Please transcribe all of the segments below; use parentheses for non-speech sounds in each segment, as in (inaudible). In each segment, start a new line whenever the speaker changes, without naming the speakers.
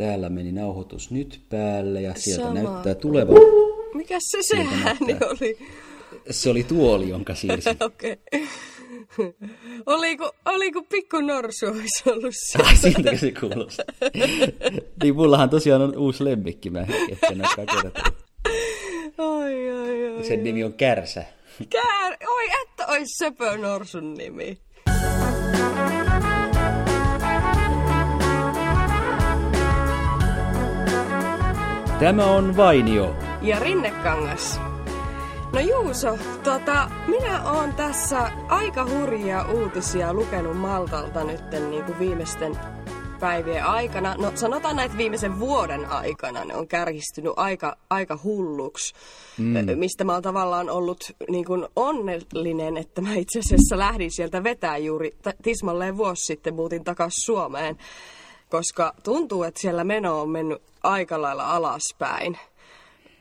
Täällä meni nauhoitus nyt päälle ja sieltä
Sama.
näyttää tulevan.
Mikäs se se ääni oli?
Se oli tuoli, jonka siirsin. (laughs)
Okei. Oliko, oliko pikku norsu olisi ollut siellä?
Ah, Siltä se kuulostaa. niin mullahan tosiaan on uusi lemmikki, mä ehkä näkään kertoa.
Ai, ai, ai.
Sen nimi on Kärsä.
Kär... Oi, että olisi söpö norsun nimi.
Tämä on Vainio.
Ja Rinnekangas. No Juuso, tota, minä oon tässä aika hurjia uutisia lukenut Maltalta nyt niin kuin viimeisten päivien aikana. No sanotaan näin, että viimeisen vuoden aikana ne on kärjistynyt aika, aika hulluksi, mm. mistä mä oon tavallaan ollut niin kuin onnellinen, että mä itse asiassa lähdin sieltä vetää juuri tismalleen vuosi sitten muutin takaisin Suomeen, koska tuntuu, että siellä meno on mennyt aika lailla alaspäin.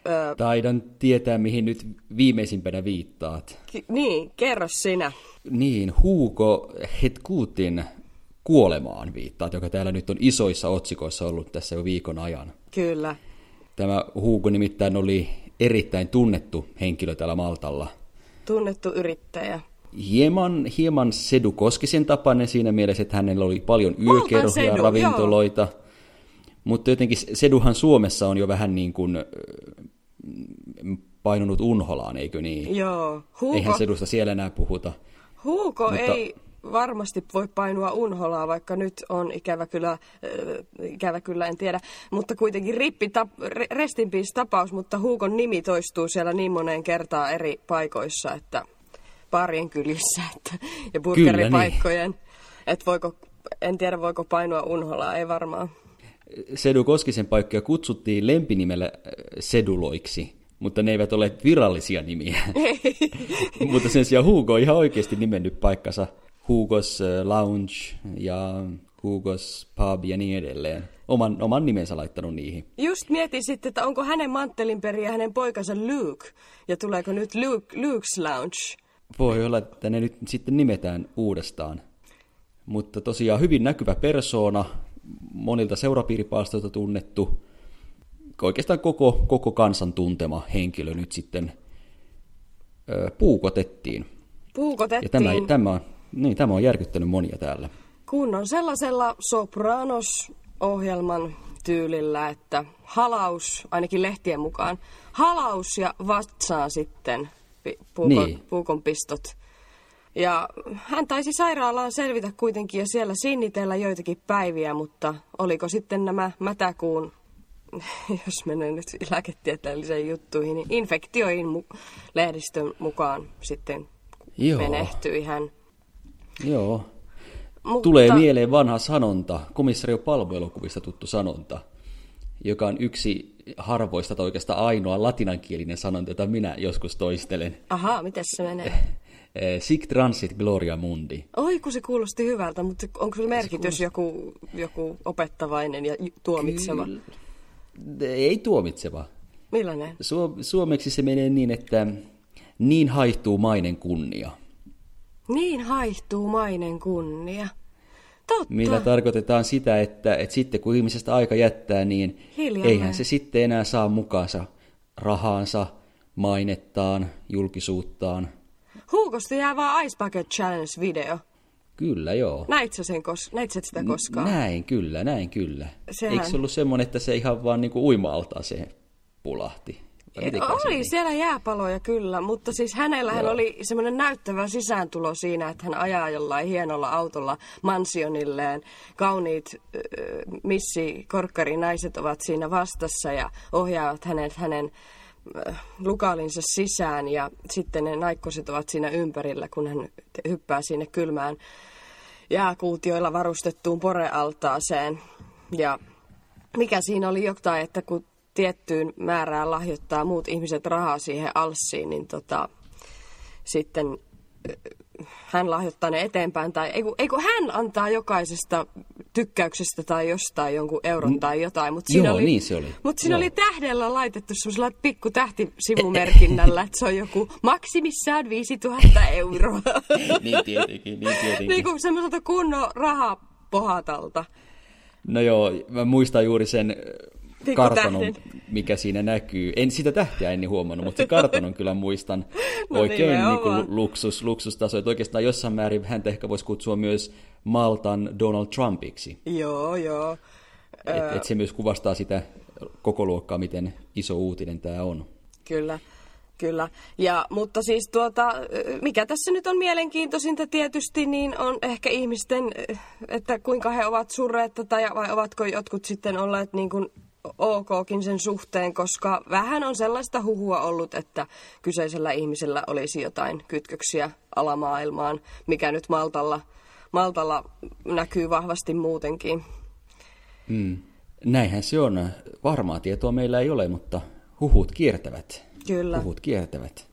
Ö,
Taidan tietää, mihin nyt viimeisimpänä viittaat.
Ki- Niin, kerro sinä.
Niin, Hugo Hetkutin kuolemaan viittaat, joka täällä nyt on isoissa otsikoissa ollut tässä jo viikon ajan.
Kyllä.
Tämä Hugo nimittäin oli erittäin tunnettu henkilö täällä Maltalla.
Tunnettu yrittäjä.
Hieman, hieman Sedu Koskisen tapainen siinä mielessä, että hänellä oli paljon yökerhoja,
Sedu,
ravintoloita. Mutta jotenkin Seduhan Suomessa on jo vähän niin kuin ö, painunut unholaan, eikö niin?
Joo. Huuko,
Eihän Sedusta siellä enää puhuta.
Huuko
Mutta-
ei varmasti voi painua unholaa, vaikka nyt on ikävä kyllä, äh, ikävä kyllä en tiedä, mutta kuitenkin rippi tap, re, rest in peace tapaus, mutta Huukon nimi toistuu siellä niin moneen kertaan eri paikoissa, että parien kylissä että, ja burgeripaikkojen, että voiko, en tiedä voiko painua unholaa, ei varmaan.
Sedu Koskisen paikkoja kutsuttiin lempinimellä äh, Seduloiksi, mutta ne eivät ole virallisia nimiä. (laughs) mutta sen sijaan Hugo on ihan oikeasti nimennyt paikkansa Hugos äh, Lounge ja Hugos Pub ja niin edelleen. Oman, oman nimensä laittanut niihin.
Just mietin sitten, että onko hänen manttelinperiä hänen poikansa Luke, ja tuleeko nyt Luke, Luke's Lounge.
Voi olla, että ne nyt sitten nimetään uudestaan. Mutta tosiaan hyvin näkyvä persoona, monilta seurapiiripalstoilta tunnettu, oikeastaan koko, koko kansan tuntema henkilö nyt sitten ö, puukotettiin. Ja
Puukotettiin
tämä, tämä, on, niin, tämä on järkyttänyt monia täällä.
kunnon sellaisella Sopranos-ohjelman tyylillä, että halaus, ainakin lehtien mukaan, halaus ja vatsaan sitten puukon,
Niin.
puukon pistot. Ja hän taisi sairaalaan selvitä kuitenkin ja siellä sinnitellä joitakin päiviä, mutta oliko sitten nämä mätäkuun, (laughs) jos menee nyt lääketieteelliseen juttuihin, niin infektioihin mu- lehdistön mukaan sitten
Joo.
menehtyi hän.
Joo.
Mutta,
Tulee mieleen vanha sanonta, komissario Palvo-elokuvista tuttu sanonta, joka on yksi harvoista tai oikeastaan ainoa latinankielinen sanonta, jota minä joskus toistelen.
Ahaa, miten se menee?
Eh, Sic transit gloria mundi.
Oi, kun se kuulosti hyvältä, mutta onko se merkitys joku, joku opettavainen ja tuomitseva?
Kyllä. Ei tuomitseva.
Millainen?
Su- suomeksi se menee niin, että niin haihtuu mainen kunnia.
Niin haihtuu mainen kunnia. Totta.
Millä tarkoitetaan sitä, että, että sitten kun ihmisestä aika jättää, niin
Hiljalleen.
eihän se sitten enää saa mukaansa rahaansa, mainettaan, julkisuuttaan.
Huukosta jää vaan Ice Bucket Challenge-video.
Kyllä, joo.
Näit sä, sen kos- näit sä sitä koskaan?
Näin kyllä, näin kyllä.
Sehän-
Eikö se ollut semmoinen, että se ihan vaan niin kuin uima-altaaseen pulahti?
Oli
meni?
siellä jääpaloja kyllä, mutta siis hänellähän
Joo.
oli semmoinen näyttävä sisääntulo siinä, että hän ajaa jollain hienolla autolla mansionilleen. Kauniit äh, missi korkkarinaiset ovat siinä vastassa ja ohjaavat hänet hänen äh, lukaalinsa sisään ja sitten ne naikkoset ovat siinä ympärillä, kun hän hyppää sinne kylmään jääkuutioilla varustettuun porealtaaseen. Ja mikä siinä oli jotain, että kun tiettyyn määrään lahjoittaa muut ihmiset rahaa siihen alssiin, niin tota, sitten ö, hän lahjoittaa ne eteenpäin. Tai ei kun, ei kun hän antaa jokaisesta tykkäyksestä tai jostain jonkun euron tai jotain. Mutta siinä
Joo,
oli,
niin se oli.
Mutta siinä
Joo.
oli tähdellä laitettu semmoisella pikku tähtisivumerkinnällä, (laughs) että se on joku maksimissaan 5000 euroa. (laughs)
niin tietenkin, niin tietenkin.
niin kuin semmoiselta kunnon rahapohatalta.
No joo, mä muistan juuri sen kartanon,
Pikkutähden.
mikä siinä näkyy. En sitä tähtiä en huomannut, mutta se (laughs) kartanon kyllä muistan
No
oikein niin
nimenomaan.
kuin luksus, luksustaso. Että oikeastaan jossain määrin häntä ehkä voisi kutsua myös Maltan Donald Trumpiksi.
Joo, joo.
Että et se myös kuvastaa sitä koko luokkaa, miten iso uutinen tämä on.
Kyllä, kyllä. Ja, mutta siis tuota, mikä tässä nyt on mielenkiintoisinta tietysti, niin on ehkä ihmisten, että kuinka he ovat surreet tätä ja vai ovatko jotkut sitten olleet niin kuin okkin sen suhteen, koska vähän on sellaista huhua ollut, että kyseisellä ihmisellä olisi jotain kytköksiä alamaailmaan, mikä nyt Maltalla, Maltalla näkyy vahvasti muutenkin.
Mm. Näinhän se on. Varmaa tietoa meillä ei ole, mutta huhut kiertävät.
Kyllä.
Huhut kiertävät.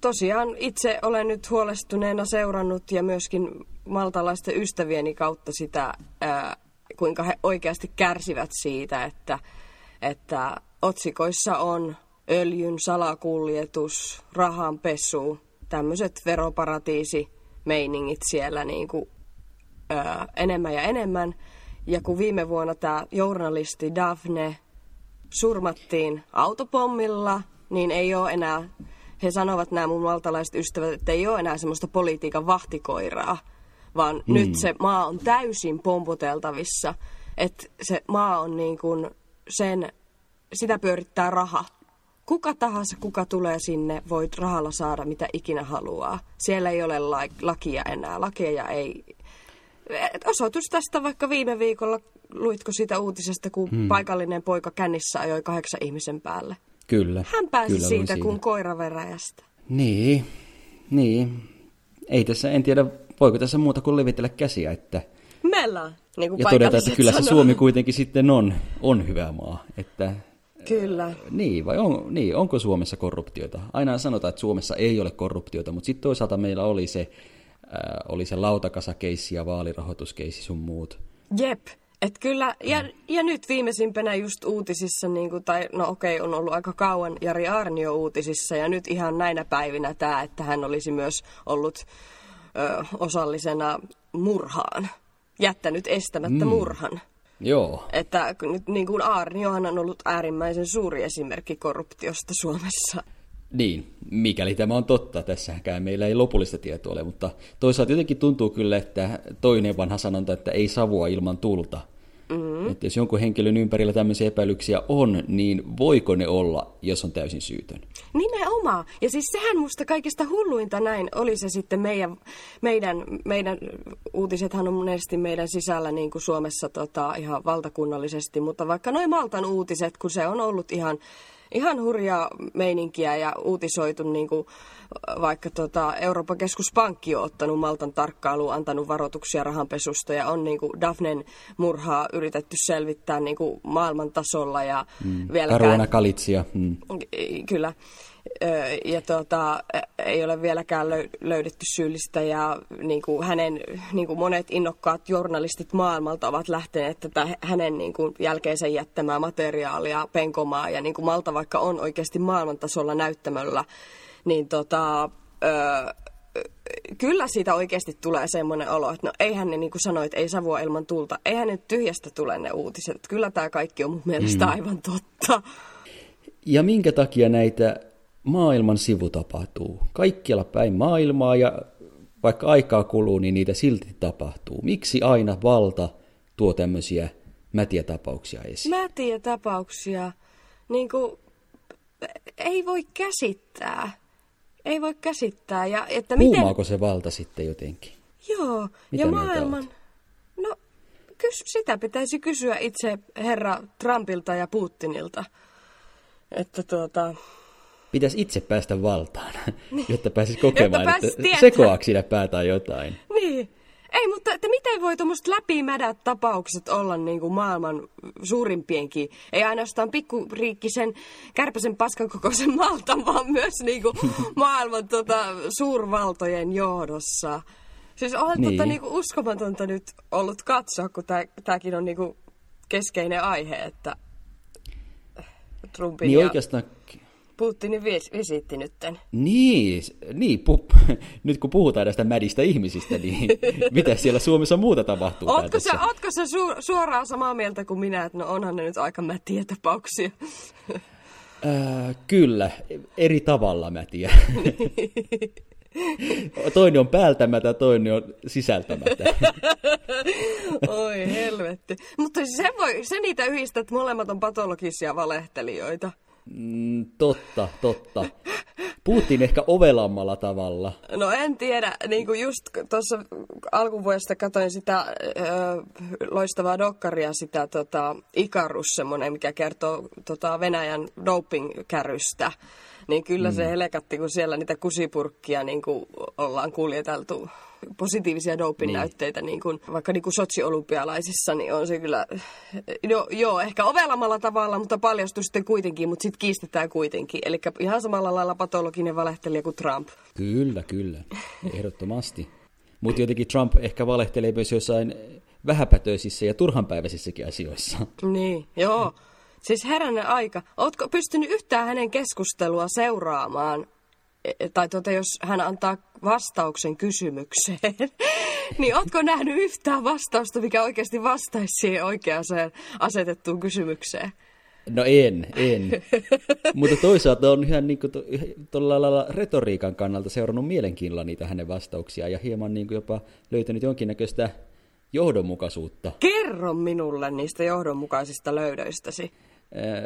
tosiaan itse olen nyt huolestuneena seurannut ja myöskin maltalaisten ystävieni kautta sitä, ää, kuinka he oikeasti kärsivät siitä, että, että otsikoissa on öljyn salakuljetus, rahanpesu, tämmöiset veroparatiisimeiningit siellä niin kuin, ää, enemmän ja enemmän. Ja kun viime vuonna tämä journalisti Daphne surmattiin autopommilla, niin ei ole enää, he sanovat nämä mun maltalaiset ystävät, että ei ole enää semmoista politiikan vahtikoiraa, vaan mm. nyt se maa on täysin pompoteltavissa, että se maa on niin kuin sen, sitä pyörittää raha. Kuka tahansa, kuka tulee sinne, voit rahalla saada mitä ikinä haluaa. Siellä ei ole la- lakia enää, lakeja ei... Et Osoitus tästä vaikka viime viikolla, luitko siitä uutisesta, kun hmm. paikallinen poika kännissä ajoi kahdeksan ihmisen päälle.
Kyllä.
Hän pääsi
kyllä luin
siitä kuin koira veräjästä.
Niin, niin. Ei tässä, en tiedä, voiko tässä muuta kuin levitellä käsiä, että...
Mela, niin kuin
Ja todeta, että kyllä se
sanoo.
Suomi kuitenkin sitten on, on hyvä maa. Että,
Kyllä.
niin, vai on, niin, onko Suomessa korruptiota? Aina sanotaan, että Suomessa ei ole korruptiota, mutta sitten toisaalta meillä oli se, äh, oli se lautakasakeissi ja vaalirahoituskeissi sun muut.
Jep. Et kyllä, ja, ja nyt viimeisimpänä just uutisissa, niin kuin, tai no okei, on ollut aika kauan Jari Arnio uutisissa, ja nyt ihan näinä päivinä tämä, että hän olisi myös ollut ö, osallisena murhaan, jättänyt estämättä mm. murhan.
Joo,
Että nyt niin kuin Aarniohan on ollut äärimmäisen suuri esimerkki korruptiosta Suomessa.
Niin, mikäli tämä on totta, tässäkään meillä ei lopullista tietoa ole, mutta toisaalta jotenkin tuntuu kyllä, että toinen vanha sanonta, että ei savua ilman tulta. Mm-hmm. Että jos jonkun henkilön ympärillä tämmöisiä epäilyksiä on, niin voiko ne olla, jos on täysin syytön?
Nimenomaan. Ja siis sehän musta kaikista hulluinta näin oli se sitten meidän, meidän, meidän uutisethan on monesti meidän sisällä niin kuin Suomessa tota, ihan valtakunnallisesti, mutta vaikka noin Maltan uutiset, kun se on ollut ihan, ihan hurjaa meininkiä ja uutisoitu niin kuin, vaikka tota, Euroopan keskuspankki on ottanut Maltan tarkkailuun, antanut varoituksia rahanpesusta ja on niin kuin Daphnen murhaa yritetty selvittää niin kuin maailman tasolla ja mm. vieläkään...
Karuana Kalitsia. Mm.
Kyllä. Ja tuota, ei ole vieläkään löy- löydetty syyllistä ja niin kuin hänen niin kuin monet innokkaat journalistit maailmalta ovat lähteneet tätä hänen niin kuin jälkeensä jättämää materiaalia penkomaan. Ja niin kuin Malta vaikka on oikeasti maailmantasolla näyttämöllä, niin tota, ö, kyllä siitä oikeasti tulee semmoinen olo, että no eihän ne niin kuin sanoit, ei savua ilman tulta, eihän ne tyhjästä tule ne uutiset. Kyllä tämä kaikki on mun mielestä aivan totta.
Ja minkä takia näitä maailman sivu tapahtuu? Kaikkialla päin maailmaa ja vaikka aikaa kuluu, niin niitä silti tapahtuu. Miksi aina valta tuo tämmöisiä mätiä tapauksia esiin?
Mä tiedän tapauksia, niin kuin, ei voi käsittää. Ei voi käsittää. Ja, että miten,
Huumaako se valta sitten jotenkin?
joo,
Mitä
ja maailman...
olet?
No, kys, sitä pitäisi kysyä itse herra Trumpilta ja Putinilta. Että tuota...
Pitäisi itse päästä valtaan, jotta pääsisi kokemaan,
pääsis
että
tietää.
sekoaako siinä päätä jotain.
Niin. Ei, mutta että miten voi tuommoiset läpimedät tapaukset olla niin kuin maailman suurimpienkin, ei ainoastaan pikkuriikkisen kärpäsen paskan kokoisen (laughs) Maltan, vaan myös niin kuin (laughs) maailman tota, suurvaltojen johdossa. Siis onhan niin.
Niin.
tota, niin kuin uskomatonta nyt ollut katsoa, kun tämäkin on niin kuin keskeinen aihe, että Trumpin
Niin
ja...
oikeastaan,
Putinin vis- visiitti nytten.
Niin, niin pu, (laughs) nyt kun puhutaan näistä mädistä ihmisistä, niin (laughs) mitä siellä Suomessa muuta tapahtuu?
Ootko sä, ootko sä su- suoraan samaa mieltä kuin minä, että no onhan ne nyt aika mätiä tapauksia?
Äh, kyllä, eri tavalla mä tiedän. (laughs) toinen on päältämätä, toinen on sisältämätä.
Oi helvetti. Mutta se, voi, se niitä yhdistää, että molemmat on patologisia valehtelijoita.
Mm, totta, totta. Puhuttiin ehkä ovelammalla tavalla.
No en tiedä, niin kuin just tuossa alkuvuodesta katsoin sitä ö, loistavaa dokkaria, sitä tota, Ikarus, semmoinen, mikä kertoo tota, Venäjän doping-kärystä. Niin kyllä mm. se helekatti, kun siellä niitä kusipurkkia niin kuin ollaan kuljeteltu positiivisia doping-näytteitä, niin. niin kuin, vaikka niin kuin Sotsi-olympialaisissa, niin on se kyllä, jo, joo, ehkä ovelammalla tavalla, mutta paljastui sitten kuitenkin, mutta sitten kiistetään kuitenkin. Eli ihan samalla lailla patologinen valehtelija kuin Trump.
Kyllä, kyllä, ehdottomasti. mutta jotenkin Trump ehkä valehtelee myös jossain vähäpätöisissä ja turhanpäiväisissäkin asioissa.
Niin, joo. Siis heränne aika. Ootko pystynyt yhtään hänen keskustelua seuraamaan? E, e, tai tuota, jos hän antaa vastauksen kysymykseen, (laughs) niin ootko nähnyt yhtään vastausta, mikä oikeasti vastaisi siihen oikeaan asetettuun kysymykseen?
No en, en. (laughs) Mutta toisaalta on ihan niin to, lailla retoriikan kannalta seurannut mielenkiinnolla niitä hänen vastauksia ja hieman niin jopa löytänyt jonkinnäköistä johdonmukaisuutta.
Kerro minulle niistä johdonmukaisista löydöistäsi.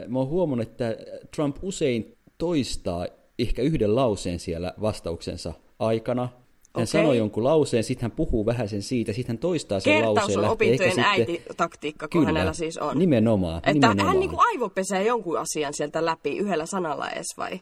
Mä oon huomannut, että Trump usein toistaa ehkä yhden lauseen siellä vastauksensa aikana. Hän okay. sanoo jonkun lauseen, sitten hän puhuu vähän sen siitä, sitten hän toistaa sen
Kertaus
lauseen.
on opintojen sitten... äititaktiikka, kun Kyllä, hänellä siis on.
nimenomaan.
Että
nimenomaan.
hän niin kuin aivopesee jonkun asian sieltä läpi yhdellä sanalla edes vai?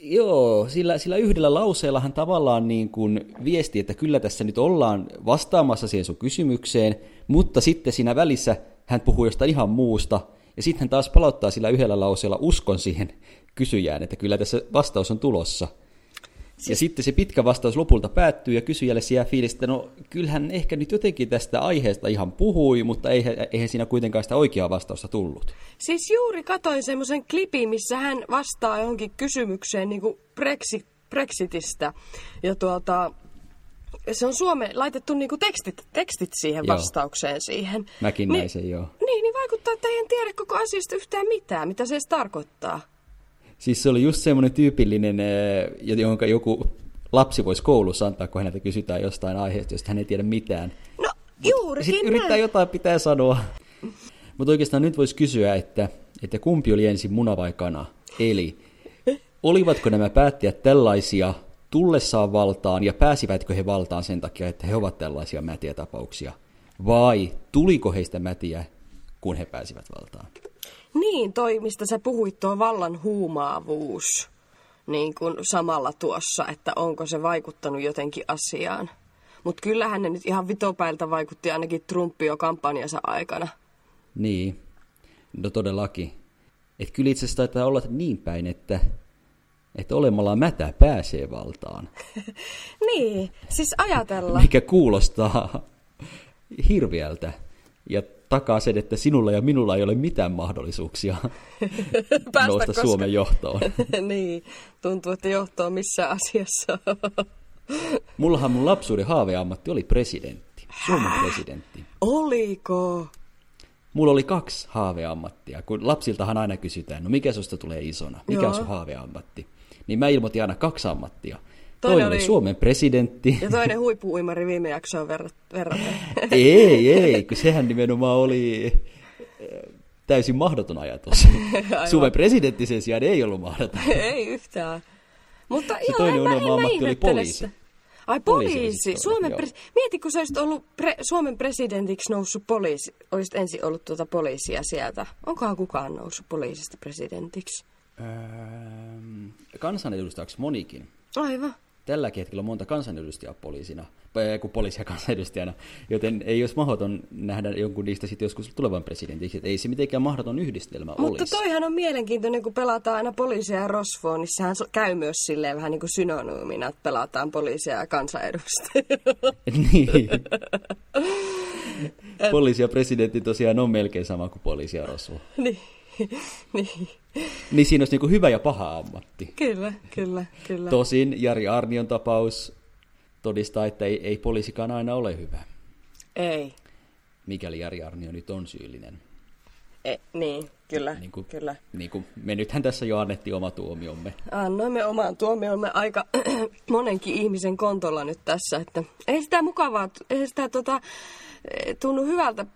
Joo, sillä, sillä yhdellä lauseella hän tavallaan niin kuin viesti, että kyllä tässä nyt ollaan vastaamassa siihen sun kysymykseen, mutta sitten siinä välissä hän puhuu jostain ihan muusta, ja sitten hän taas palauttaa sillä yhdellä lauseella uskon siihen kysyjään, että kyllä tässä vastaus on tulossa. Siis... Ja sitten se pitkä vastaus lopulta päättyy ja kysyjälle jää fiilis, että no kyllähän ehkä nyt jotenkin tästä aiheesta ihan puhui, mutta eihän, eihän siinä kuitenkaan sitä oikeaa vastausta tullut.
Siis juuri katoin semmoisen klipin, missä hän vastaa johonkin kysymykseen niin kuin Brexit, Brexitistä. Ja tuota, se on Suome laitettu niinku tekstit, tekstit siihen joo. vastaukseen siihen.
Mäkin
niin,
näin sen, joo.
Niin, niin vaikuttaa, että ei tiedä koko asiasta yhtään mitään, mitä se edes tarkoittaa.
Siis se oli just semmoinen tyypillinen, eh, jonka joku lapsi voisi koulussa antaa, kun häneltä kysytään jostain aiheesta, josta hän ei tiedä mitään.
No, juurikin
Sitten yrittää jotain pitää sanoa. Mutta oikeastaan nyt voisi kysyä, että, että kumpi oli ensin muna vai kana? Eli olivatko nämä päättäjät tällaisia tullessaan valtaan ja pääsivätkö he valtaan sen takia, että he ovat tällaisia mätiä tapauksia? Vai tuliko heistä mätiä, kun he pääsivät valtaan?
Niin, toi, mistä sä puhuit, tuo vallan huumaavuus. Niin kuin samalla tuossa, että onko se vaikuttanut jotenkin asiaan. Mutta kyllähän ne nyt ihan vitopäiltä vaikutti ainakin Trumpi jo kampanjansa aikana.
Niin, no todellakin. Että kyllä itse asiassa taitaa olla niin päin, että, että olemalla mätä pääsee valtaan. (laughs)
niin, siis ajatella.
Mikä kuulostaa hirviältä. Ja takaa sen, että sinulla ja minulla ei ole mitään mahdollisuuksia (laughs) nousta koska... Suomen johtoon. (laughs)
niin, tuntuu, että johto on missään asiassa.
Mullahan mun lapsuuden haaveammatti oli presidentti. Suomen presidentti.
Oliko?
Mulla oli kaksi haaveammattia, kun lapsiltahan aina kysytään, no mikä susta tulee isona, mikä Joo. on sun haaveammatti. Niin mä ilmoitin aina kaksi ammattia. Toinen, toinen oli Suomen presidentti.
Ja toinen huippuuimari viime jaksoon verraten. (laughs)
ei, ei, kun sehän nimenomaan oli eh, täysin mahdoton ajatus. (laughs) (laughs) Suomen presidentti sen sijaan ei ollut mahdoton.
ei yhtään. Mutta
se joo, toinen unelma ammatti oli poliisi.
Ai poliisi. Suomen pre- Mieti, kun sä olisit ollut pre- Suomen presidentiksi noussut poliisi. Olisit ensin ollut tuota poliisia sieltä. Onkohan kukaan noussut poliisista presidentiksi? Öö,
kansanedustajaksi monikin.
Aivan
tälläkin hetkellä on monta kansanedustajaa poliisina, kuin poliisia kansanedustajana, joten ei olisi mahdoton nähdä jonkun niistä sitten joskus tulevan presidentiksi, että ei se mitenkään mahdoton yhdistelmä
Mutta
olisi.
Mutta toihan on mielenkiintoinen, kun pelataan aina poliisia ja rosvoa, niin sehän käy myös silleen vähän niin kuin synonyymina, että pelataan poliisia ja kansanedustajia. (laughs)
niin. Poliisi ja presidentti tosiaan on melkein sama kuin poliisi ja rosvo.
Niin. (laughs) niin.
Niin siinä olisi niin hyvä ja paha ammatti.
Kyllä, kyllä, kyllä.
Tosin Jari Arnion tapaus todistaa, että ei, ei poliisikaan aina ole hyvä.
Ei.
Mikäli Jari Arnio nyt on syyllinen.
E, niin, kyllä,
niin kuin,
kyllä.
Niin kuin me nythän tässä jo annettiin oma tuomiomme.
Annoimme oman tuomiomme aika (clears throat) monenkin ihmisen kontolla nyt tässä, että ei sitä mukavaa, ei sitä tota, tunnu hyvältä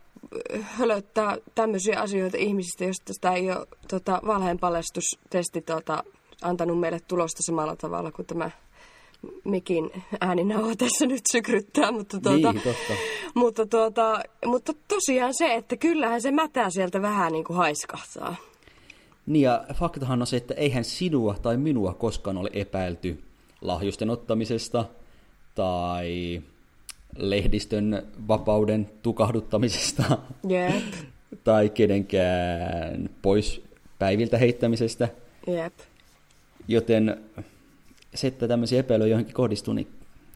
hölöttää tämmöisiä asioita ihmisistä, jos sitä ei ole tota, valheenpaljastustesti tota, antanut meille tulosta samalla tavalla kuin tämä mikin ääninauha tässä nyt sykryttää, mutta, tuota,
niin, totta.
mutta, tuota, mutta tosiaan se, että kyllähän se mätää sieltä vähän niin kuin haiskahtaa.
Niin ja faktahan on se, että eihän sinua tai minua koskaan ole epäilty lahjusten ottamisesta tai lehdistön vapauden tukahduttamisesta
Jep. (laughs)
tai kenenkään pois päiviltä heittämisestä.
Jep.
Joten se, että tämmöisiä epäilyjä johonkin kohdistuu, niin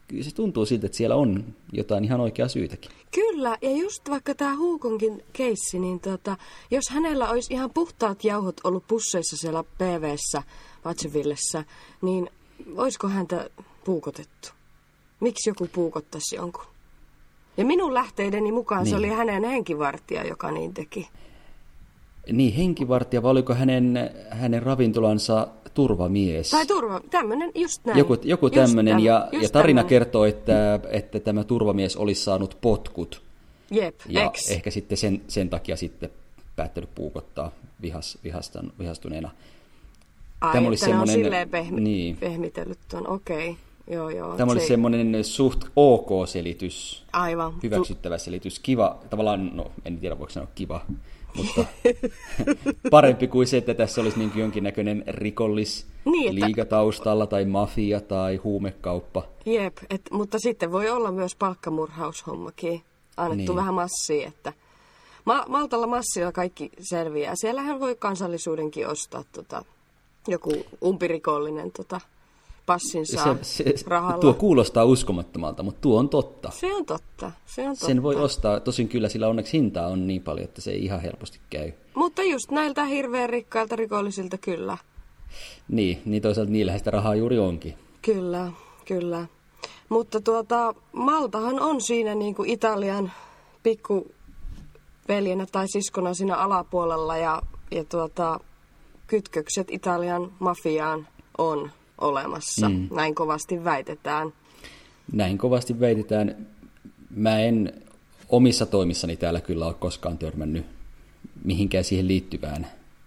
kyllä se tuntuu siltä, että siellä on jotain ihan oikeaa syytäkin.
Kyllä, ja just vaikka tämä Huukonkin keissi, niin tota, jos hänellä olisi ihan puhtaat jauhot ollut pusseissa siellä PVssä, Vatsevillessä, niin olisiko häntä puukotettu? Miksi joku puukottaisi jonkun? Ja minun lähteideni mukaan niin. se oli hänen henkivartija, joka niin teki.
Niin, henkivartija, vai oliko hänen, hänen ravintolansa turvamies?
Tai turva, tämmöinen, just näin.
Joku, joku tämmöinen, ja, ja tarina tämmönen. kertoo, että, että tämä turvamies olisi saanut potkut.
Jep,
ja
eks.
ehkä sitten sen, sen takia sitten päättänyt puukottaa vihas, vihastan, vihastuneena.
Ai, Tämä oli semmoinen, on silleen pehmi, niin. pehmitellyt tuon, okei. Okay. Joo, joo.
Tämä oli se... semmoinen suht ok-selitys.
Aivan.
Hyväksyttävä selitys. Kiva, tavallaan, no en tiedä voiko sanoa kiva, mutta (laughs) parempi kuin se, että tässä olisi niin jonkinnäköinen rikollis niin, että... liiga taustalla tai mafia tai huumekauppa.
Jep, et, mutta sitten voi olla myös palkkamurhaushommakin. Annettu niin. vähän massia, että Ma- Maltalla massilla kaikki selviää. Siellähän voi kansallisuudenkin ostaa tota, joku umpirikollinen tota, passinsa se, se, rahalla.
Tuo kuulostaa uskomattomalta, mutta tuo on totta.
Se on totta, se on totta.
Sen voi ostaa, tosin kyllä sillä onneksi hintaa on niin paljon, että se ei ihan helposti käy.
Mutta just näiltä hirveän rikkailta rikollisilta kyllä.
Niin, niin toisaalta niillähän sitä rahaa juuri onkin.
Kyllä, kyllä. Mutta tuota, Maltahan on siinä niin kuin Italian pikku veljenä tai siskona siinä alapuolella ja, ja tuota, kytkökset Italian mafiaan on olemassa. Mm. Näin kovasti väitetään.
Näin kovasti väitetään. Mä en omissa toimissani täällä kyllä ole koskaan törmännyt mihinkään siihen liittyvään,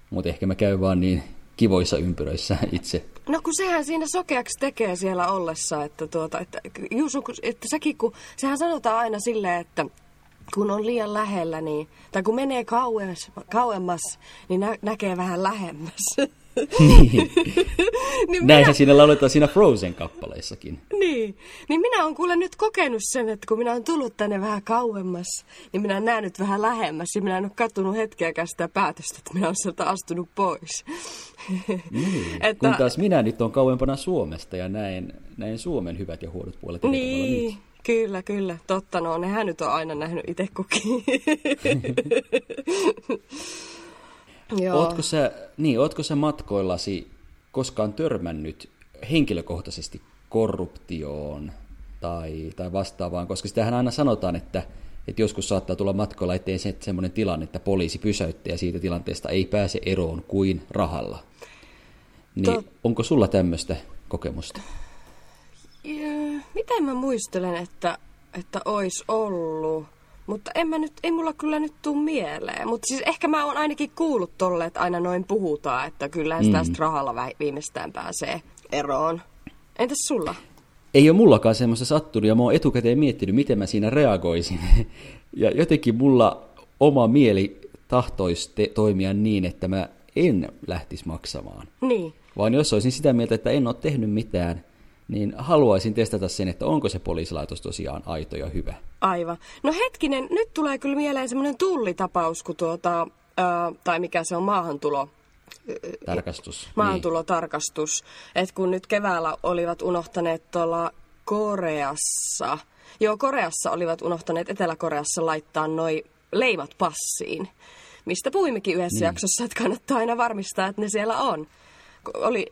mutta ehkä mä käyn vaan niin kivoissa ympyröissä (laughs) itse.
No kun sehän siinä sokeaksi tekee siellä ollessa, että, tuota, että, Juusu, että säkin kun, sehän sanotaan aina silleen, että kun on liian lähellä, niin, tai kun menee kauemmas, kauemmas niin nä, näkee vähän lähemmäs. (laughs)
niin. (laughs) niin (laughs) Näinhän minä... siinä lauletaan siinä Frozen-kappaleissakin.
Niin. Niin minä olen kuule nyt kokenut sen, että kun minä olen tullut tänne vähän kauemmas, niin minä näen nyt vähän lähemmäs. Ja minä en ole kattonut hetkeäkään sitä päätöstä, että minä olen sieltä astunut pois. (laughs)
Niin. että... Kun taas minä nyt on kauempana Suomesta ja näen, näen Suomen hyvät ja huonot puolet.
Niin. Nyt. Kyllä, kyllä. Totta, no nehän nyt on aina nähnyt itse kukin.
Joo. Ootko sä, niin, ootko sä matkoillasi koskaan törmännyt henkilökohtaisesti korruptioon tai, tai vastaavaan, koska sitähän aina sanotaan, että, että joskus saattaa tulla matkoilla eteen se, semmoinen tilanne, että poliisi pysäyttää ja siitä tilanteesta ei pääse eroon kuin rahalla. Niin to... onko sulla tämmöistä kokemusta?
Miten mä muistelen, että, että ois ollut? Mutta en mä nyt, ei mulla kyllä nyt tuu mieleen. Mutta siis ehkä mä oon ainakin kuullut tolle, että aina noin puhutaan, että kyllä sitä mm. rahalla viimeistään pääsee eroon. Entäs sulla?
Ei ole mullakaan semmoista sattunut ja mä oon etukäteen miettinyt, miten mä siinä reagoisin. (laughs) ja jotenkin mulla oma mieli tahtoisi te- toimia niin, että mä en lähtisi maksamaan.
Niin.
Vaan jos olisin sitä mieltä, että en ole tehnyt mitään, niin haluaisin testata sen, että onko se poliisilaitos tosiaan aito ja hyvä.
Aivan. No hetkinen, nyt tulee kyllä mieleen semmoinen tullitapaus, kun tuota, ää, tai mikä se on maahantulo,
Tarkastus.
Maahantulotarkastus. Niin. Että kun nyt keväällä olivat unohtaneet tuolla Koreassa, joo Koreassa olivat unohtaneet Etelä-Koreassa laittaa noi leimat passiin mistä puhuimmekin yhdessä niin. jaksossa, että kannattaa aina varmistaa, että ne siellä on. Oli,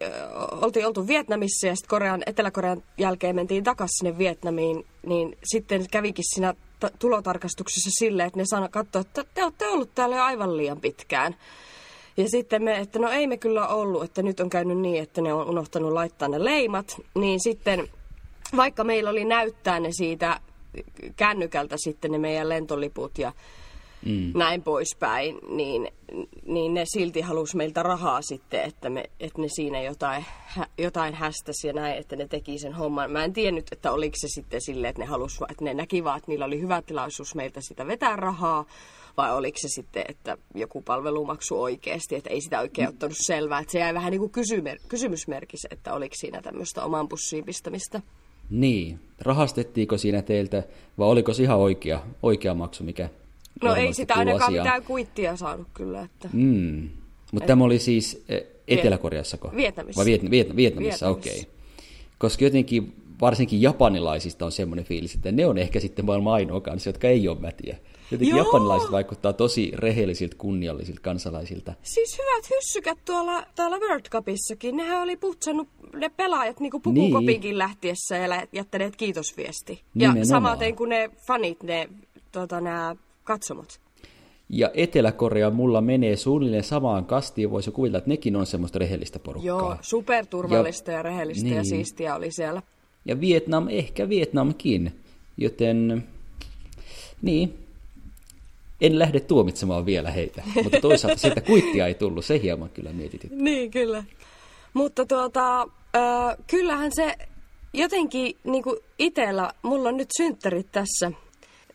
oltiin oltu Vietnamissa ja sitten Korean, Etelä-Korean jälkeen mentiin takaisin sinne Vietnamiin, niin sitten kävikin siinä t- tulotarkastuksessa silleen, että ne sanoi, katsoa, että te olette ollut täällä jo aivan liian pitkään. Ja sitten me, että no ei me kyllä ollut, että nyt on käynyt niin, että ne on unohtanut laittaa ne leimat, niin sitten vaikka meillä oli näyttää ne siitä kännykältä sitten ne meidän lentoliput ja mm. näin poispäin, niin, niin ne silti halusi meiltä rahaa sitten, että, me, että ne siinä jotain, jotain hästäsi ja näin, että ne teki sen homman. Mä en tiennyt, että oliko se sitten silleen, että ne halusi, että ne näki vaan, että niillä oli hyvä tilaisuus meiltä sitä vetää rahaa, vai oliko se sitten, että joku palvelumaksu oikeasti, että ei sitä oikein mm. ottanut selvää. Että se jäi vähän niin kuin kysymer- kysymysmerkki että oliko siinä tämmöistä oman pussiin pistämistä.
Niin, rahastettiinko siinä teiltä, vai oliko se ihan oikea, oikea maksu, mikä
No ei sitä ainakaan asiaan. mitään kuittia saanut kyllä. Että...
Mm. Mutta Et... tämä oli siis e, Etelä-Koreassako?
Vietnamissa.
Vai Viet, Viet, Vietnamissa, okei. Okay. Koska jotenkin varsinkin japanilaisista on semmoinen fiilis, että ne on ehkä sitten maailman ainoa kanssa, jotka ei ole mätiä. Jotenkin Joo. japanilaiset vaikuttaa tosi rehellisiltä, kunniallisilta kansalaisilta.
Siis hyvät hyssykät tuolla täällä World Cupissakin. Nehän oli putsannut ne pelaajat niin pukukopinkin niin. lähtiessä ja jättäneet kiitosviesti. Nimenomaan. Ja samaten kuin ne fanit, ne tota, nämä katsomot.
Ja Etelä-Korea mulla menee suunnilleen samaan kastiin, voisi kuvitella, että nekin on semmoista rehellistä porukkaa.
Joo, superturvallista ja, ja rehellistä niin. ja siistiä oli siellä.
Ja Vietnam, ehkä Vietnamkin, joten niin, en lähde tuomitsemaan vielä heitä, mutta toisaalta sieltä kuittia ei tullut, se hieman kyllä mietityt.
niin, kyllä. Mutta tuota, äh, kyllähän se jotenkin niin kuin itsellä, mulla on nyt synttärit tässä.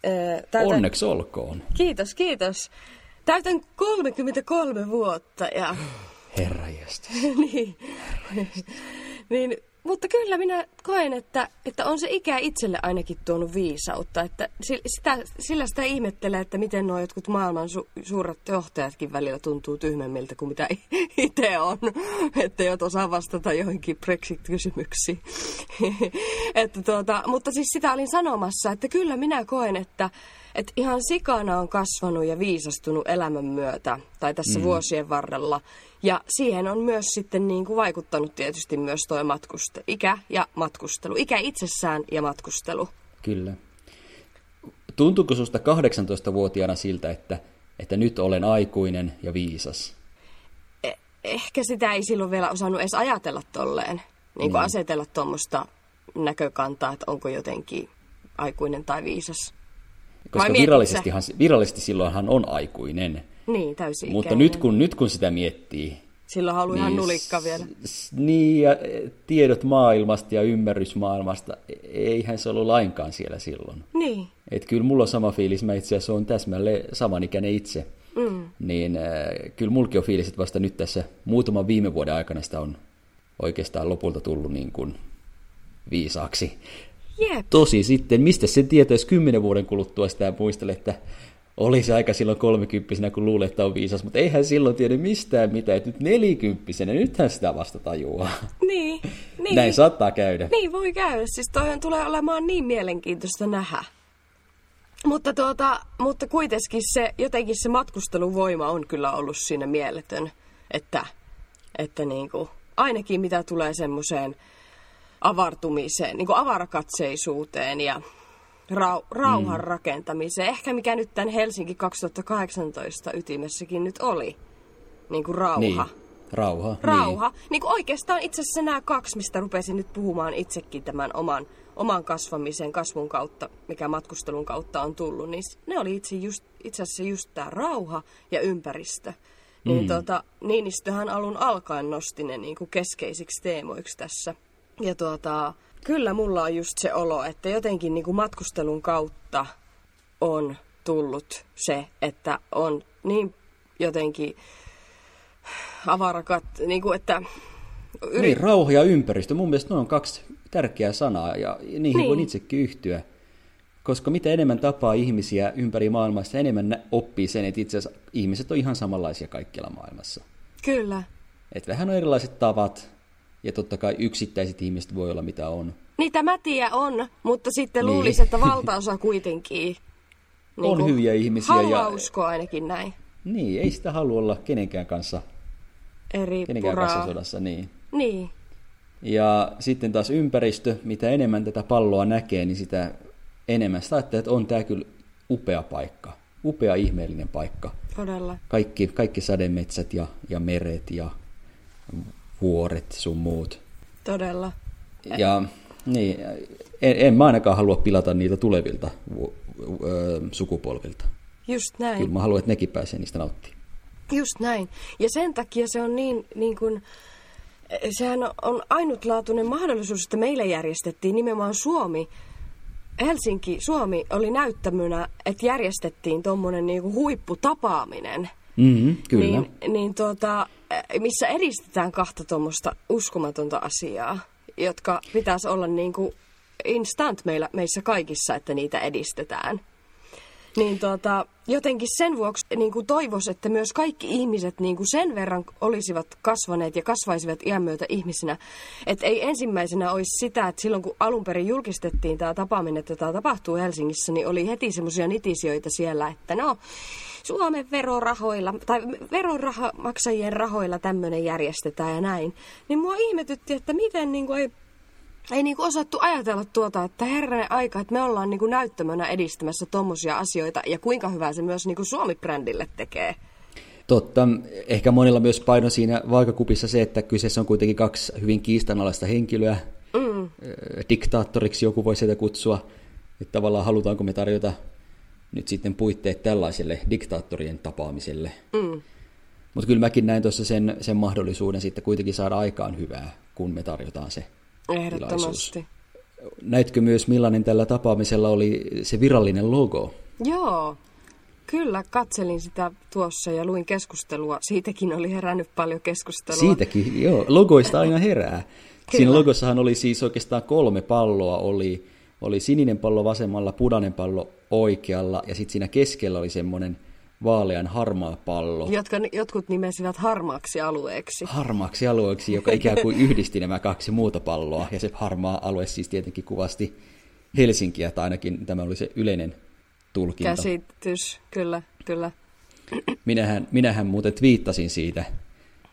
Äh, täytän... Onneksi olkoon.
Kiitos, kiitos. Täytän 33 vuotta ja...
Herra (laughs)
niin. niin mutta kyllä minä koen, että, että on se ikä itselle ainakin tuonut viisautta. Että sitä, sillä sitä ihmettelee, että miten nuo jotkut maailman su, suuret johtajatkin välillä tuntuu tyhmemmiltä kuin mitä (laughs) itse on. Että jo osaa vastata johonkin Brexit-kysymyksiin. (laughs) että tuota, mutta siis sitä olin sanomassa, että kyllä minä koen, että, että ihan sikana on kasvanut ja viisastunut elämän myötä tai tässä mm. vuosien varrella. Ja siihen on myös sitten niin kuin vaikuttanut tietysti myös tuo matkuste- ikä ja matkustelu. Ikä itsessään ja matkustelu.
Kyllä. Tuntuuko sinusta 18-vuotiaana siltä, että, että nyt olen aikuinen ja viisas?
Eh- ehkä sitä ei silloin vielä osannut edes ajatella tolleen. Niin kuin niin. asetella tuommoista näkökantaa, että onko jotenkin aikuinen tai viisas.
Koska virallisestihan, virallisesti silloinhan on aikuinen.
Niin, täysin
Mutta nyt kun, nyt kun sitä miettii...
Silloin haluaa niin, ihan nulikka vielä.
Niin, ja e, tiedot maailmasta ja ymmärrys maailmasta, e, eihän se ollut lainkaan siellä silloin.
Niin.
Et kyllä mulla on sama fiilis, mä itse asiassa olen täsmälleen samanikäinen itse. Mm. Niin äh, kyllä mulki on fiilis, että vasta nyt tässä muutaman viime vuoden aikana sitä on oikeastaan lopulta tullut niin kuin viisaaksi.
Jep.
Tosi sitten, mistä se tietää, jos kymmenen vuoden kuluttua sitä muistelee, että oli se aika silloin kolmekymppisenä, kun luulee, että on viisas, mutta eihän silloin tiedä mistään mitään, että nyt nelikymppisenä, nythän sitä vasta tajuaa.
Niin, (laughs) niin.
Näin saattaa käydä.
Niin voi käydä, siis toihan tulee olemaan niin mielenkiintoista nähdä. Mutta, tuota, mutta kuitenkin se, jotenkin se matkusteluvoima on kyllä ollut siinä mieletön, että, että niin kuin, ainakin mitä tulee semmoiseen avartumiseen, niin kuin avarakatseisuuteen ja rau, rauhan mm. rakentamiseen. Ehkä mikä nyt tämän Helsinki 2018 ytimessäkin nyt oli. Niin kuin rauha.
Niin. Rauha.
Niin. Rauha. Niin. niin kuin oikeastaan itse asiassa nämä kaksi, mistä rupesin nyt puhumaan itsekin tämän oman, oman kasvamisen, kasvun kautta, mikä matkustelun kautta on tullut, niin ne oli itse, just, itse asiassa just tämä rauha ja ympäristö. Niin mm. tuota, Niinistöhän alun alkaen nosti ne niin kuin keskeisiksi teemoiksi tässä. Ja tuota, Kyllä mulla on just se olo, että jotenkin niin kuin matkustelun kautta on tullut se, että on niin jotenkin avarakat, niin kuin että...
Yrit... Niin, rauha ja ympäristö. Mun mielestä ne on kaksi tärkeää sanaa ja niihin niin. voin itsekin yhtyä. Koska mitä enemmän tapaa ihmisiä ympäri maailmassa, enemmän oppii sen, että itse asiassa ihmiset on ihan samanlaisia kaikkialla maailmassa.
Kyllä.
Että vähän on erilaiset tavat, ja totta kai yksittäiset ihmiset voi olla mitä on.
Niitä mätiä on, mutta sitten niin. että valtaosa kuitenkin
niin on hyviä ihmisiä.
Haluaa ja... uskoa ainakin näin.
Niin, ei sitä halua olla kenenkään kanssa,
Eri
kenenkään
puraa.
kanssa sodassa. Niin.
Niin,
Ja sitten taas ympäristö, mitä enemmän tätä palloa näkee, niin sitä enemmän sitä ajattelee, että on tämä kyllä upea paikka. Upea ihmeellinen paikka.
todella.
Kaikki, kaikki sademetsät ja, ja meret ja vuoret sun muut.
Todella.
Ja niin, en, en mä ainakaan halua pilata niitä tulevilta vu, ö, sukupolvilta.
Just näin.
Kyllä mä haluan, että nekin pääsee niistä nauttimaan.
Just näin. Ja sen takia se on niin, niin kuin, sehän on ainutlaatuinen mahdollisuus, että meille järjestettiin nimenomaan Suomi. Helsinki, Suomi oli näyttämönä, että järjestettiin tuommoinen niin huipputapaaminen.
Mm-hmm, kyllä.
Niin, niin tuota, missä edistetään kahta tuommoista uskomatonta asiaa, jotka pitäisi olla niin kuin instant meillä, meissä kaikissa, että niitä edistetään. Niin tuota, jotenkin sen vuoksi niin kuin toivois, että myös kaikki ihmiset niin kuin sen verran olisivat kasvaneet ja kasvaisivat iän myötä ihmisinä. Että ei ensimmäisenä olisi sitä, että silloin kun alun perin julkistettiin tämä tapaaminen, että tämä tapahtuu Helsingissä, niin oli heti semmoisia nitisioita siellä, että no Suomen verorahoilla tai veronmaksajien rahoilla tämmöinen järjestetään ja näin. Niin mua ihmetytti, että miten niin kuin ei ei niinku osattu ajatella tuota, että herranen aika, että me ollaan niinku näyttämönä edistämässä tommosia asioita ja kuinka hyvää se myös niinku Suomi-brändille tekee.
Totta. Ehkä monilla myös paino siinä vaakakupissa se, että kyseessä on kuitenkin kaksi hyvin kiistanalaista henkilöä. Mm. Diktaattoriksi joku voi sitä kutsua. Että tavallaan halutaanko me tarjota nyt sitten puitteet tällaiselle diktaattorien tapaamiselle. Mm. Mutta kyllä mäkin näin tuossa sen, sen mahdollisuuden sitten kuitenkin saada aikaan hyvää, kun me tarjotaan se
Ehdottomasti.
tilaisuus. Näitkö myös, millainen tällä tapaamisella oli se virallinen logo?
Joo, kyllä katselin sitä tuossa ja luin keskustelua. Siitäkin oli herännyt paljon keskustelua.
Siitäkin, joo. Logoista aina herää. (laughs) Siinä logossahan oli siis oikeastaan kolme palloa. Oli, oli sininen pallo vasemmalla, punainen pallo oikealla ja sitten siinä keskellä oli semmoinen vaalean harmaa pallo.
Jotka jotkut nimesivät harmaaksi alueeksi.
Harmaaksi alueeksi, joka ikään kuin yhdisti nämä kaksi muuta palloa. Ja se harmaa alue siis tietenkin kuvasti Helsinkiä, tai ainakin tämä oli se yleinen tulkinta.
Käsitys, kyllä, kyllä.
Minähän, minähän muuten twiittasin siitä.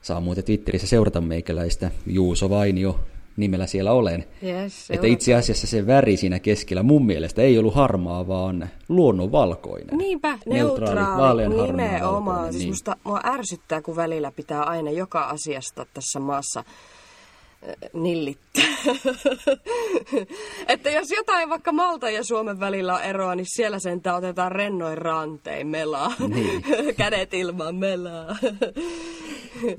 Saa muuten Twitterissä seurata meikäläistä. Juuso Vainio nimellä siellä olen.
Yes,
että itse asiassa se väri siinä keskellä mun mielestä ei ollut harmaa, vaan luonnonvalkoinen.
Niinpä, neutraali, nimenomaan. Siis niin. musta mua ärsyttää, kun välillä pitää aina joka asiasta tässä maassa nillittää. (laughs) että jos jotain vaikka Malta ja Suomen välillä on eroa, niin siellä sentään otetaan rennoin rantein melaa. Niin. (laughs) Kädet ilman melaa.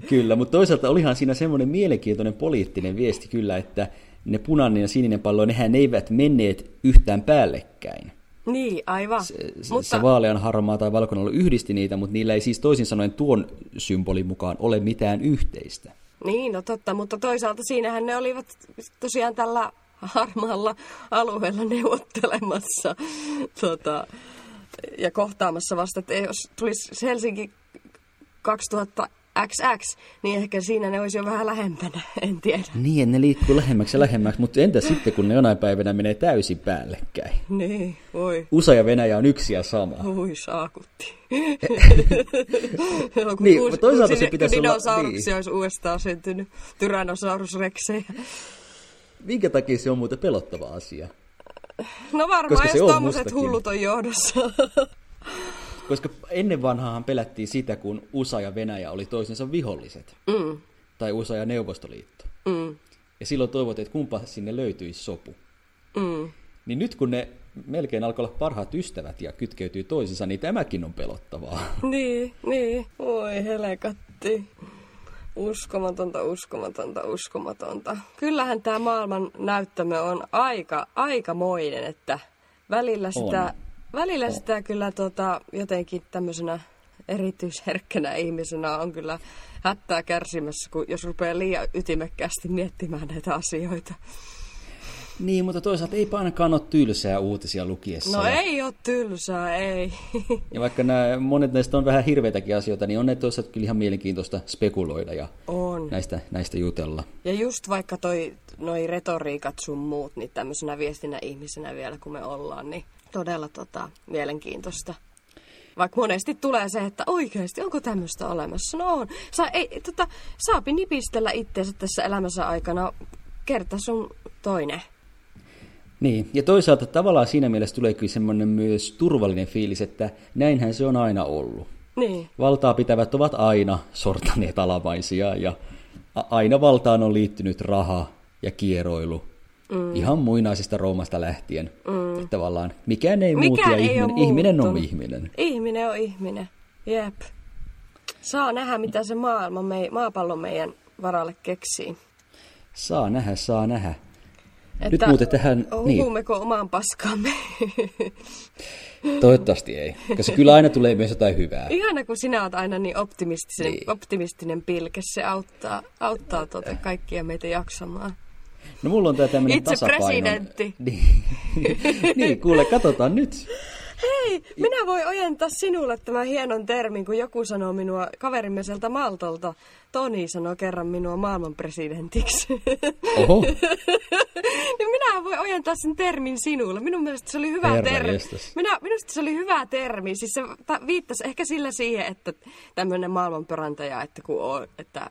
kyllä, mutta toisaalta olihan siinä semmoinen mielenkiintoinen poliittinen viesti kyllä, että ne punainen ja sininen pallo, nehän eivät menneet yhtään päällekkäin.
Niin, aivan.
Se, mutta... se vaalean harmaa tai valkoinen yhdisti niitä, mutta niillä ei siis toisin sanoen tuon symbolin mukaan ole mitään yhteistä.
Niin, no totta, mutta toisaalta siinähän ne olivat tosiaan tällä harmaalla alueella neuvottelemassa tota, ja kohtaamassa vasta, että jos tulisi Helsinki 2000 XX, niin ehkä siinä ne olisi jo vähän lähempänä, (laughs) en tiedä.
Niin, ne liikkuu lähemmäksi ja lähemmäksi, mutta entä sitten, kun ne jonain päivänä menee täysin päällekkäin?
Niin, voi.
USA ja Venäjä on yksi ja sama.
Oi, saakutti.
no, (laughs) kun niin, mutta toisaalta se pitäisi
olla... Dinosauruksia niin. olisi uudestaan syntynyt, Tyrannosaurus rexejä.
Minkä takia se on muuten pelottava asia?
No varmaan, jos tuommoiset hullut on johdossa. (laughs)
Koska ennen vanhaahan pelättiin sitä, kun USA ja Venäjä oli toisensa viholliset. Mm. Tai USA ja Neuvostoliitto. Mm. Ja silloin toivottiin, että kumpa sinne löytyisi sopu. Mm. Niin nyt kun ne melkein alkoi olla parhaat ystävät ja kytkeytyy toisinsa, niin tämäkin on pelottavaa. (laughs)
Niin, niin. Oi helekatti. Uskomatonta, uskomatonta, uskomatonta. Kyllähän tämä maailman näyttämö on aika, aikamoinen, että välillä sitä... On Välillä sitä kyllä tota, jotenkin tämmöisenä erityisherkkänä ihmisenä on kyllä hättää kärsimässä, kun jos rupeaa liian ytimekkäästi miettimään näitä asioita.
Niin, mutta toisaalta ei ainakaan ole tylsää uutisia lukiessa.
No ja... ei ole tylsää, ei.
Ja vaikka nämä, monet näistä on vähän hirveitäkin asioita, niin on ne toisaalta kyllä ihan mielenkiintoista spekuloida ja
on.
Näistä, näistä jutella.
Ja just vaikka toi, noi retoriikat sun muut, niin tämmöisenä viestinä ihmisenä vielä kun me ollaan, niin todella tota, mielenkiintoista. Vaikka monesti tulee se, että oikeasti, onko tämmöistä olemassa? No on. Saa, ei, tota, saapi nipistellä itseensä tässä elämänsä aikana kerta sun toinen.
Niin, ja toisaalta tavallaan siinä mielessä tulee kyllä semmoinen myös turvallinen fiilis, että näinhän se on aina ollut.
Niin.
Valtaa pitävät ovat aina sortaneet alamaisia ja aina valtaan on liittynyt raha ja kieroilu. Mm. Ihan muinaisesta Roomasta lähtien. Mm. Tavallaan mikään ei muutu ja ihminen, ihminen on ihminen.
Ihminen on ihminen, jep. Saa nähdä, mitä se maailma, me, maapallo meidän varalle keksii.
Saa nähdä, saa nähdä. Että Nyt muuten tähän...
Hukummeko niin. omaan paskaamme?
Toivottavasti ei, koska kyllä aina tulee myös jotain hyvää.
Ihana, kun sinä olet aina niin optimistinen, niin. optimistinen pilke. Se auttaa, auttaa tuota kaikkia meitä jaksamaan.
No mulla on tää tämmönen
Itse
tasapaino.
presidentti. (laughs)
Niin. niin, kuule, katsotaan nyt.
Hei, minä voin ojentaa sinulle tämän hienon termin, kun joku sanoo minua kaverimme sieltä Maltolta. Toni sanoi kerran minua maailmanpresidentiksi.
Oho. (laughs)
niin minä voin ojentaa sen termin sinulle. Minun mielestä se oli hyvä
Herra
termi.
jestas.
Minä, minusta se oli hyvä termi. Siis se ta- viittasi ehkä sillä siihen, että tämmöinen maailmanparantaja, että kun on, että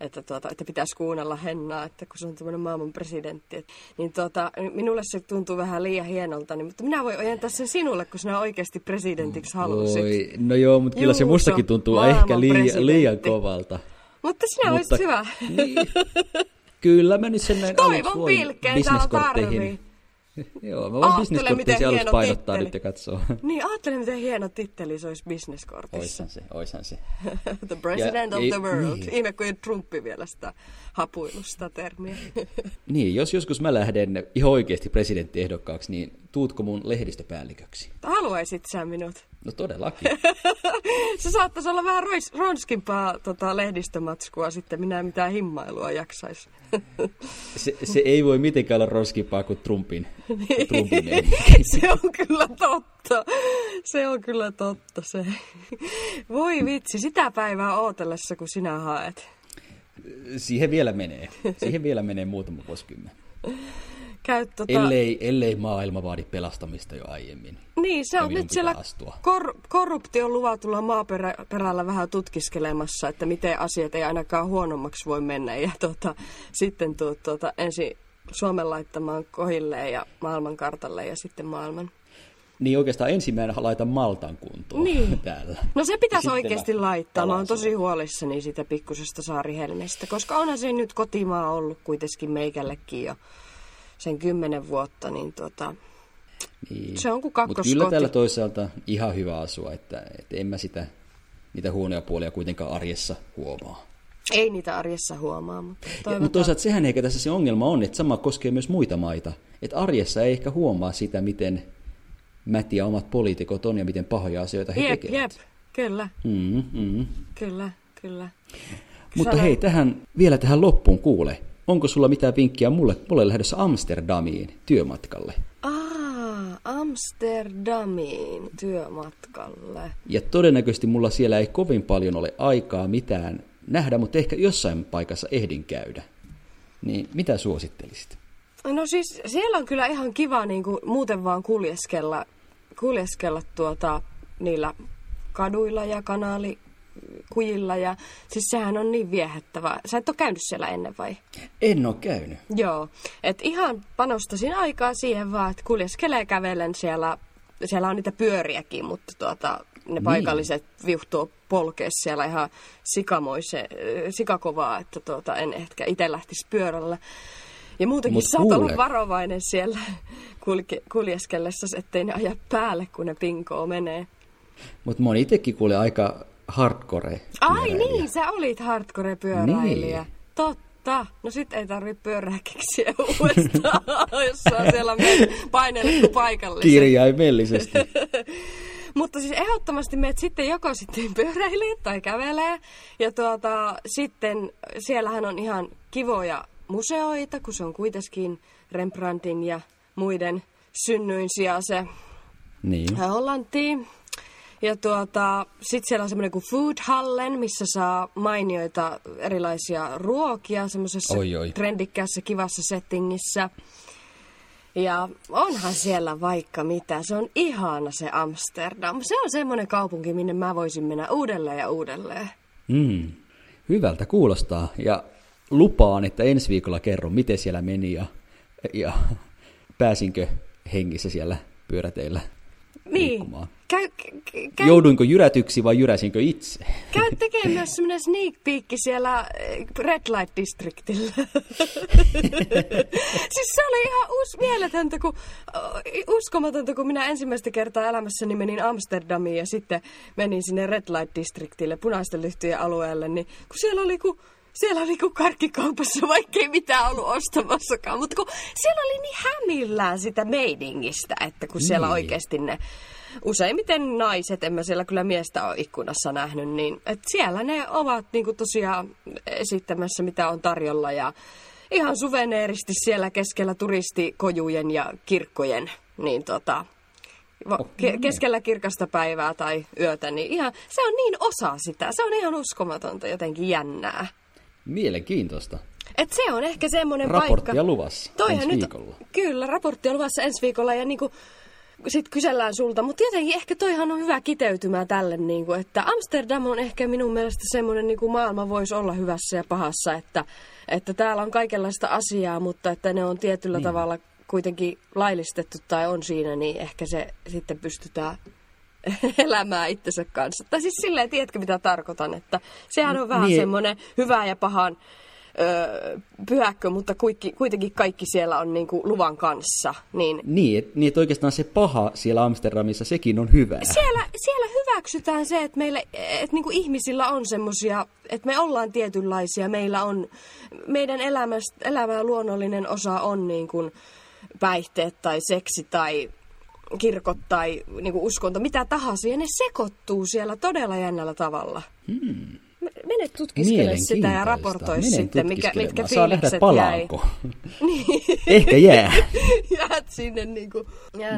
että, tuota, että pitäisi kuunnella Hennaa, että kun se on tämmöinen maailman presidentti. Et, niin tuota, minulle se tuntuu vähän liian hienolta, niin, mutta minä voin ojentaa sen sinulle, kun sinä oikeasti presidentiksi halusit.
Oi, no joo, mutta kyllä se
Juuso,
mustakin tuntuu ehkä liian, liian kovalta.
Mutta sinä
Mutta-
olisit hyvä.
Niin. Kyllä mä nyt sen näin
Toivon pilkkeen täällä tarvii. (laughs)
Joo, mä voin
miten
aluksi painottaa
titteli.
nyt ja katsoa. (laughs)
Niin, ajattele, miten hieno titteli se olisi bisneskortissa.
Oishan se, oishan se. (laughs)
the president
Ja
of
ei-
the world.
niin.
Ihme, kun ei Trumpi vielä sitä hapuillut sitä termiä. (laughs)
Niin, jos joskus mä lähden ihan oikeasti presidenttiehdokkaaksi, niin tuutko mun lehdistöpäälliköksi?
Haluaisit sä minut?
No todellakin. (laughs)
Se saattaisi olla vähän ronskimpaa tota, lehdistömatskua sitten, minä mitään himmailua jaksaisi. (laughs)
Se, se ei voi mitenkään olla roskimpaa kuin Trumpin, kuin Trumpin
se on kyllä totta. Se on kyllä totta se. Voi vitsi, sitä päivää ootellessa, kun sinä haet.
Siihen vielä menee. (laughs) Siihen vielä menee muutama vuosikymmen.
Tota...
Ellei, ellei maailma vaadi pelastamista jo aiemmin.
Niin, se on nyt siellä
astua.
kor- korruption luvatulla maaperällä vähän tutkiskelemassa, että miten asiat ei ainakaan huonommaksi voi mennä. Ja tota, sitten tuot, tuota, ensin Suomen laittamaan kohilleen ja maailmankartalle ja sitten maailman.
Niin oikeastaan ensimmäinen laitan Maltan kuntoon
Niin. (laughs)
täällä.
No se pitäisi oikeasti laittaa. Mä oon tosi huolissani siitä pikkusesta saarihelmestä, koska onhan se nyt kotimaa ollut kuitenkin meikällekin jo sen kymmenen vuotta, niin tota,
Niin.
se on kuin
Mutta
kakkoskoti.
kyllä täällä toisaalta ihan hyvä asua, että, että en mä sitä, niitä huonoja puolia kuitenkaan arjessa huomaa.
Ei niitä arjessa huomaa, mutta
Ja, mutta
toivotaan.
toisaalta sehän eikä tässä se ongelma on, että sama koskee myös muita maita. Että arjessa ei ehkä huomaa sitä, miten mätiä omat poliitikot on ja miten pahoja asioita he
Jep,
tekevät.
jep, kyllä,
Mm, mm.
kyllä, kyllä.
Mutta
Sano-
hei, tähän, vielä tähän loppuun kuule. Onko sulla mitään vinkkiä mulle? Mulle lähdössä Amsterdamiin työmatkalle.
Ah, Amsterdamiin työmatkalle.
Ja todennäköisesti mulla siellä ei kovin paljon ole aikaa mitään nähdä, mutta ehkä jossain paikassa ehdin käydä. Niin mitä suosittelisit?
No siis siellä on kyllä ihan kiva niin kuin, muuten vaan kuljeskella, kuljeskella tuota, niillä kaduilla ja kanaalikujilla. Ja, siis sehän on niin viehättävää. Sä et ole käynyt siellä ennen vai?
En ole käynyt.
Joo, et ihan panostasin aikaa siihen vaan, että kuljeskelee kävelen siellä. Siellä on niitä pyöriäkin, mutta tuota, ne paikalliset viuhtoo polkees siellä ihan sikamoise, sikakovaa, että tuota, en ehkä itse lähtisi pyörällä. Ja muutenkin
Mut
saat olla
kuule.
varovainen siellä (laughs) kulke, kuljeskellessa, ettei ne aja päälle, kun ne pinkoo menee.
Mutta moni itsekin kuule aika hardcore
Ai
pyöräilijä.
niin, sä olit hardcore-pyöräilijä.
Niin.
Totta. No sit ei tarvi pyörää keksiä (laughs) uudestaan, jos saa siellä painellettu paikallisen.
Kirjaimellisesti. (laughs)
Mutta siis ehdottomasti meet sitten joko sitten pyöräilee tai kävelee. Ja tuota, sitten siellähän on ihan kivoja museoita, kun se on kuitenkin Rembrandtin ja muiden synnyin sijaa se
niin.
Hollantiin. Ja tuota, sitten siellä on semmoinen kuin Food Hallen, missä saa mainioita erilaisia ruokia semmoisessa
Oi, oi.
trendikkäässä kivassa settingissä. Ja onhan siellä vaikka mitä. Se on ihana se Amsterdam. Se on semmoinen kaupunki, minne mä voisin mennä uudelleen ja uudelleen.
Mm. Hyvältä kuulostaa. Ja lupaan, että ensi viikolla kerron, miten siellä meni ja, ja pääsinkö hengissä siellä pyöräteillä
Niin.
liikkumaan.
Käy, käy,
Jouduinko jyrätyksi vai jyräsinkö itse?
käy tekemään myös semmoinen sneak peek siellä eh, Red Light Districtillä. (laughs) siis se oli ihan us, mieletöntä, kun, eh, uskomatonta, kun minä ensimmäistä kertaa elämässäni menin Amsterdamiin ja sitten menin sinne Red Light Districtille, punaisten lyhtyjen alueelle, niin kun siellä oli kun siellä oli kuin karkkikaupassa, vaikka ei mitään ollut ostamassakaan. Mutta kun siellä oli niin hämillään sitä meidingistä, että kun siellä
Niin.
oikeasti ne useimmiten naiset, en mä siellä kyllä miestä ole ikkunassa nähnyt, niin et siellä ne ovat niinku tosiaan esittämässä, mitä on tarjolla ja ihan suveneeristi siellä keskellä turistikojujen ja kirkkojen, niin tota, ke- keskellä kirkasta päivää tai yötä, niin ihan, se on niin osa sitä, se on ihan uskomatonta, jotenkin jännää.
Mielenkiintoista.
Et se on ehkä semmoinen
Raporttia
paikka.
luvassa
Toihan
ensi
nyt,
viikolla.
Kyllä, raportti on luvassa ensi viikolla ja niinku, sitten kysellään sulta. Mutta jotenkin ehkä toihan on hyvä kiteytymä tälle, niinku, että Amsterdam on ehkä minun mielestä semmoinen niinku maailma voisi olla hyvässä ja pahassa, että, että täällä on kaikenlaista asiaa, mutta että ne on tietyllä niin. tavalla kuitenkin laillistettu tai on siinä, niin ehkä se sitten pystytään (laughs) elämään itsensä kanssa. Tai siis silleen, tiedätkö mitä tarkoitan, että sehän on vähän
Niin.
semmoinen hyvä ja pahan öö, pyhäkkö, mutta kuikki, kuitenkin kaikki siellä on niinku luvan kanssa. Niin
Niin, että niin, et oikeastaan se paha siellä Amsterdamissa, sekin on hyvää.
siellä, siellä hyväksytään se, että meille, että niinku ihmisillä on semmoisia, että me ollaan tietynlaisia, meillä on, meidän elämästä, elämän luonnollinen osa on niin kuin päihteet tai seksi tai kirkot tai niin kuin uskonto, mitä tahansa, ja ne sekoittuu siellä todella jännällä tavalla. Hmm. Mene tutkiskele sitä ja raportoi
Menen
sitten, mikä, mitkä fiilikset jäi.
palaanko. (laughs) Ehkä jää. (laughs)
Jäät sinne niin kuin,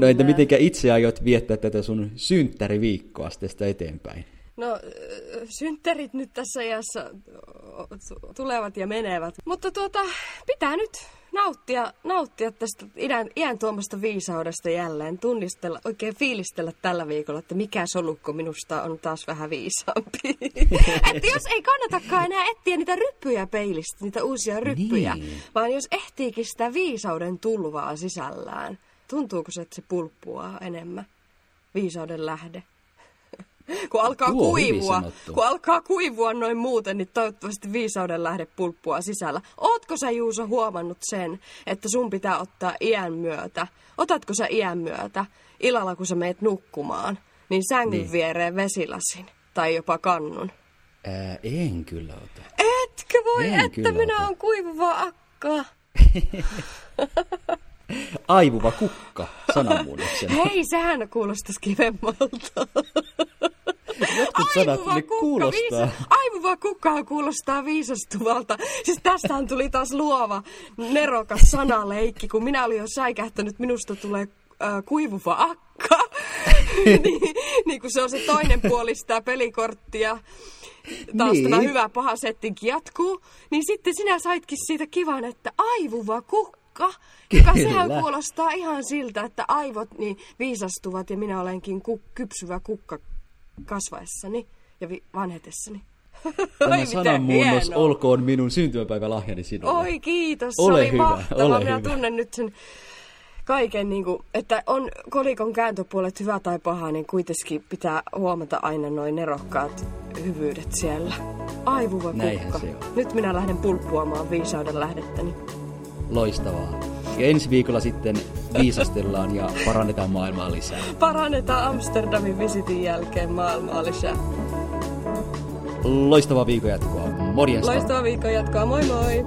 No entä mitenkä itse aiot viettää tätä sun synttäriviikkoa tästä eteenpäin?
No, äh, synttärit nyt tässä iässä tulevat ja menevät. Mutta tuota, pitää nyt nauttia, nauttia tästä iän, iän tuomasta viisaudesta jälleen. Tunnistella, oikein fiilistellä tällä viikolla, että mikä solukko minusta on taas vähän viisaampi. (laughs) että jos ei kannatakaan enää etsiä niitä ryppyjä peilistä, niitä uusia ryppyjä,
Niin.
vaan jos ehtiikin sitä viisauden tulvaa sisällään, tuntuuko se, että se pulppuaa enemmän? Viisauden lähde. (laughs) Kun alkaa
Tuo
kuivua, kun alkaa kuivua noin muuten, niin toivottavasti viisauden lähde pulppua sisällä. Ootko sä Juuso huomannut sen, että sun pitää ottaa iän myötä? Otatko sä iän myötä illalla, kun sä meet nukkumaan, niin sängyn
Niin.
viereen vesilasin tai jopa kannun?
Ää, en kyllä ota.
Etkö voi,
En
että minä
ota.
on kuivuva akka. (laughs)
Aivuva kukka, sananmuunnoksen.
Hei, sehän kuulostaisi kivemmalta. (laughs)
Jotkut sanat ne kuulostaa.
Viisa, aivuva kukkahan kuulostaa viisastuvalta. Siis tästähän tuli taas luova, nerokas sanaleikki, kun minä olin jo säikähtänyt, minusta tulee äh, kuivuva akka. (laughs) niin, niin kun se on se toinen puoli sitä pelikorttia. Taas
Niin.
niin. tämä hyvä paha settinkin jatkuu. Niin sitten sinä saitkin siitä kivan, että aivuva kukka. Joka
Kyllä.
sehän kuulostaa ihan siltä, että aivot niin viisastuvat ja minä olenkin ku, kypsyvä kukka kasvaessani ja vi- vanhetessani.
Tämä
Oi,
sananmuunnos
hienoa.
olkoon minun syntymäpäivälahjani sinulle.
Oi kiitos,
Ole
se oli
hyvä,
mahtavaa.
ole
Minä
hyvä.
tunnen nyt sen kaiken, niin kuin, että on kolikon kääntöpuolet hyvä tai paha, niin kuitenkin pitää huomata aina noin nerokkaat hyvyydet siellä. Aivuva kukka. Nyt minä lähden pulppuamaan viisauden lähdettäni.
Loistavaa. Ja ensi viikolla sitten viisastellaan ja parannetaan maailmaa lisää.
Parannetaan Amsterdamin visitin jälkeen maailmaa lisää.
Loistavaa viikon jatkoa. Morjesta.
Loistavaa viikon jatkoa, moi moi!